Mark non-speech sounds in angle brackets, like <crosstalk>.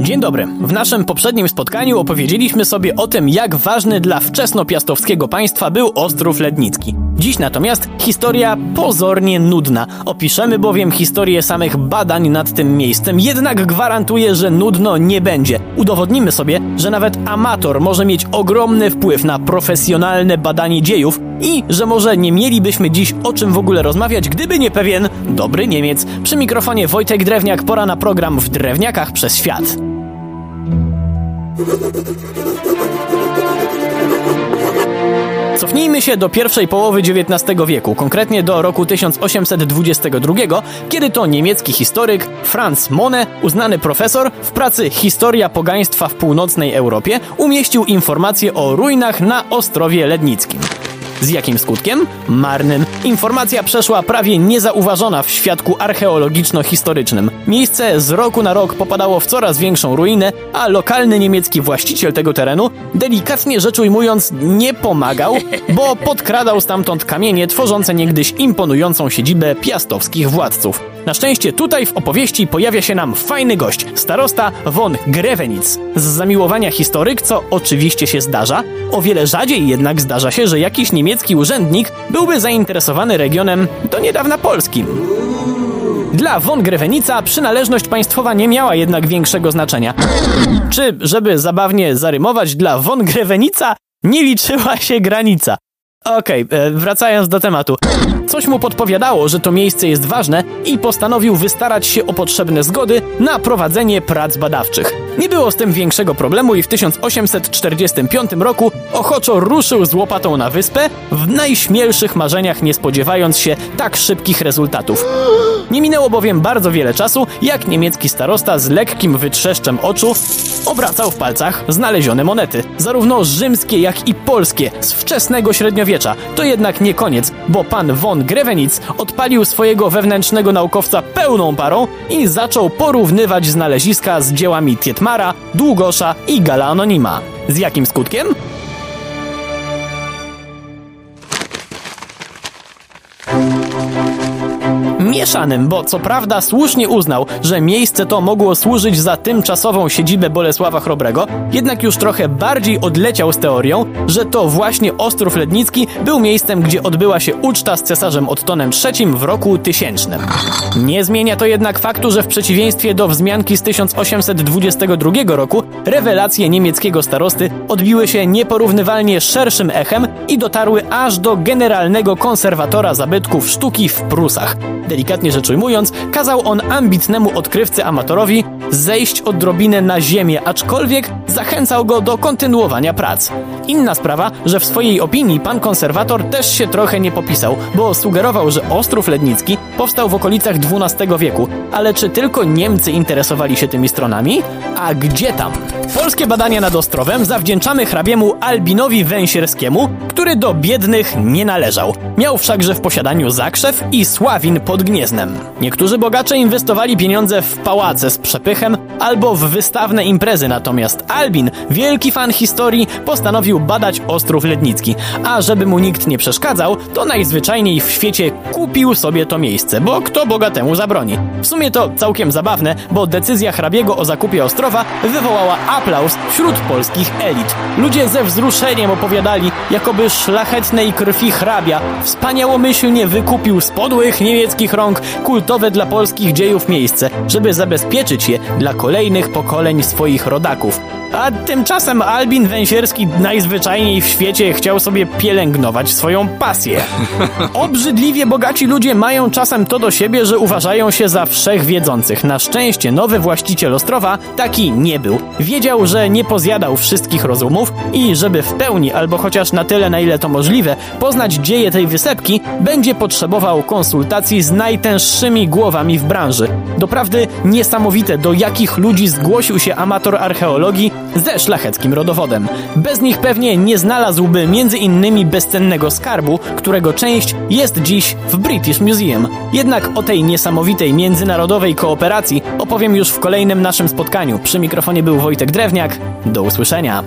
Dzień dobry. W naszym poprzednim spotkaniu opowiedzieliśmy sobie o tym, jak ważny dla wczesnopiastowskiego państwa był Ostrów Lednicki. Dziś natomiast historia pozornie nudna. Opiszemy bowiem historię samych badań nad tym miejscem, jednak gwarantuję, że nudno nie będzie. Udowodnimy sobie, że nawet amator może mieć ogromny wpływ na profesjonalne badanie dziejów i że może nie mielibyśmy dziś o czym w ogóle rozmawiać, gdyby nie pewien dobry Niemiec. Przy mikrofonie Wojtek Drewniak, pora na program w Drewniakach przez świat. Cofnijmy się do pierwszej połowy XIX wieku, konkretnie do roku 1822, kiedy to niemiecki historyk Franz Monne, uznany profesor, w pracy Historia pogaństwa w północnej Europie umieścił informacje o ruinach na Ostrowie Lednickim. Z jakim skutkiem? Marnym. Informacja przeszła prawie niezauważona w świadku archeologiczno-historycznym. Miejsce z roku na rok popadało w coraz większą ruinę, a lokalny niemiecki właściciel tego terenu, delikatnie rzecz ujmując, nie pomagał, bo podkradał stamtąd kamienie tworzące niegdyś imponującą siedzibę piastowskich władców. Na szczęście tutaj w opowieści pojawia się nam fajny gość, starosta von Grevenitz. Z zamiłowania historyk, co oczywiście się zdarza, o wiele rzadziej jednak zdarza się, że jakiś niemiecki urzędnik byłby zainteresowany regionem do niedawna polskim. Dla von Grevenica przynależność państwowa nie miała jednak większego znaczenia. Czy, żeby zabawnie zarymować, dla von Grevenica nie liczyła się granica. Okej, okay, wracając do tematu. Coś mu podpowiadało, że to miejsce jest ważne i postanowił wystarać się o potrzebne zgody na prowadzenie prac badawczych. Nie było z tym większego problemu i w 1845 roku ochoczo ruszył z łopatą na wyspę, w najśmielszych marzeniach nie spodziewając się tak szybkich rezultatów. Nie minęło bowiem bardzo wiele czasu, jak niemiecki starosta z lekkim wytrzeszczem oczu obracał w palcach znalezione monety, zarówno rzymskie, jak i polskie, z wczesnego średniowiecza. To jednak nie koniec, bo pan von Grevenitz odpalił swojego wewnętrznego naukowca pełną parą i zaczął porównywać znaleziska z dziełami Tietmara, Długosza i Gala Anonima. Z jakim skutkiem? Mieszanym, bo co prawda słusznie uznał, że miejsce to mogło służyć za tymczasową siedzibę Bolesława Chrobrego, jednak już trochę bardziej odleciał z teorią, że to właśnie Ostrów Lednicki był miejscem, gdzie odbyła się uczta z cesarzem Ottonem III w roku tysięcznym. Nie zmienia to jednak faktu, że w przeciwieństwie do wzmianki z 1822 roku, rewelacje niemieckiego starosty odbiły się nieporównywalnie szerszym echem i dotarły aż do generalnego konserwatora zabytków sztuki w Prusach delikatnie rzecz ujmując, kazał on ambitnemu odkrywcy amatorowi zejść odrobinę na ziemię, aczkolwiek zachęcał go do kontynuowania prac. Inna sprawa, że w swojej opinii pan konserwator też się trochę nie popisał, bo sugerował, że Ostrów Lednicki powstał w okolicach XII wieku, ale czy tylko Niemcy interesowali się tymi stronami? A gdzie tam? Polskie badania nad Ostrowem zawdzięczamy hrabiemu Albinowi Węsierskiemu, który do biednych nie należał. Miał wszakże w posiadaniu zakrzew i sławin pod Gnieznem. Niektórzy bogacze inwestowali pieniądze w pałace z przepychem albo w wystawne imprezy, natomiast Albin, wielki fan historii, postanowił badać Ostrów Lednicki, a żeby mu nikt nie przeszkadzał, to najzwyczajniej w świecie kupił sobie to miejsce, bo kto bogatemu zabroni. W sumie to całkiem zabawne, bo decyzja hrabiego o zakupie Ostrowa wywołała aplauz wśród polskich elit. Ludzie ze wzruszeniem opowiadali, jakoby szlachetnej krwi hrabia wspaniałomyślnie wykupił z podłych niemieckich rąk kultowe dla polskich dziejów miejsce, żeby zabezpieczyć je dla kolejnych pokoleń swoich rodaków. A tymczasem Albin Węsierski najzwyczajniej w świecie chciał sobie pielęgnować swoją pasję. <laughs> Obrzydliwie bogaci ludzie mają czasem to do siebie, że uważają się za wszechwiedzących. Na szczęście nowy właściciel Ostrowa taki nie był. Wiedział, że nie pozjadał wszystkich rozumów i żeby w pełni, albo chociaż na tyle, na ile to możliwe, poznać dzieje tej wysepki, będzie potrzebował konsultacji z najtęższymi głowami w branży. Doprawdy niesamowite, do jakich ludzi zgłosił się amator archeologii ze szlacheckim rodowodem. Bez nich pewnie nie znalazłby między innymi bezcennego skarbu, którego część jest dziś w British Museum. Jednak o tej niesamowitej międzynarodowej kooperacji opowiem już w kolejnym naszym spotkaniu. Przy mikrofonie był Wojtek Drewniak. Do usłyszenia.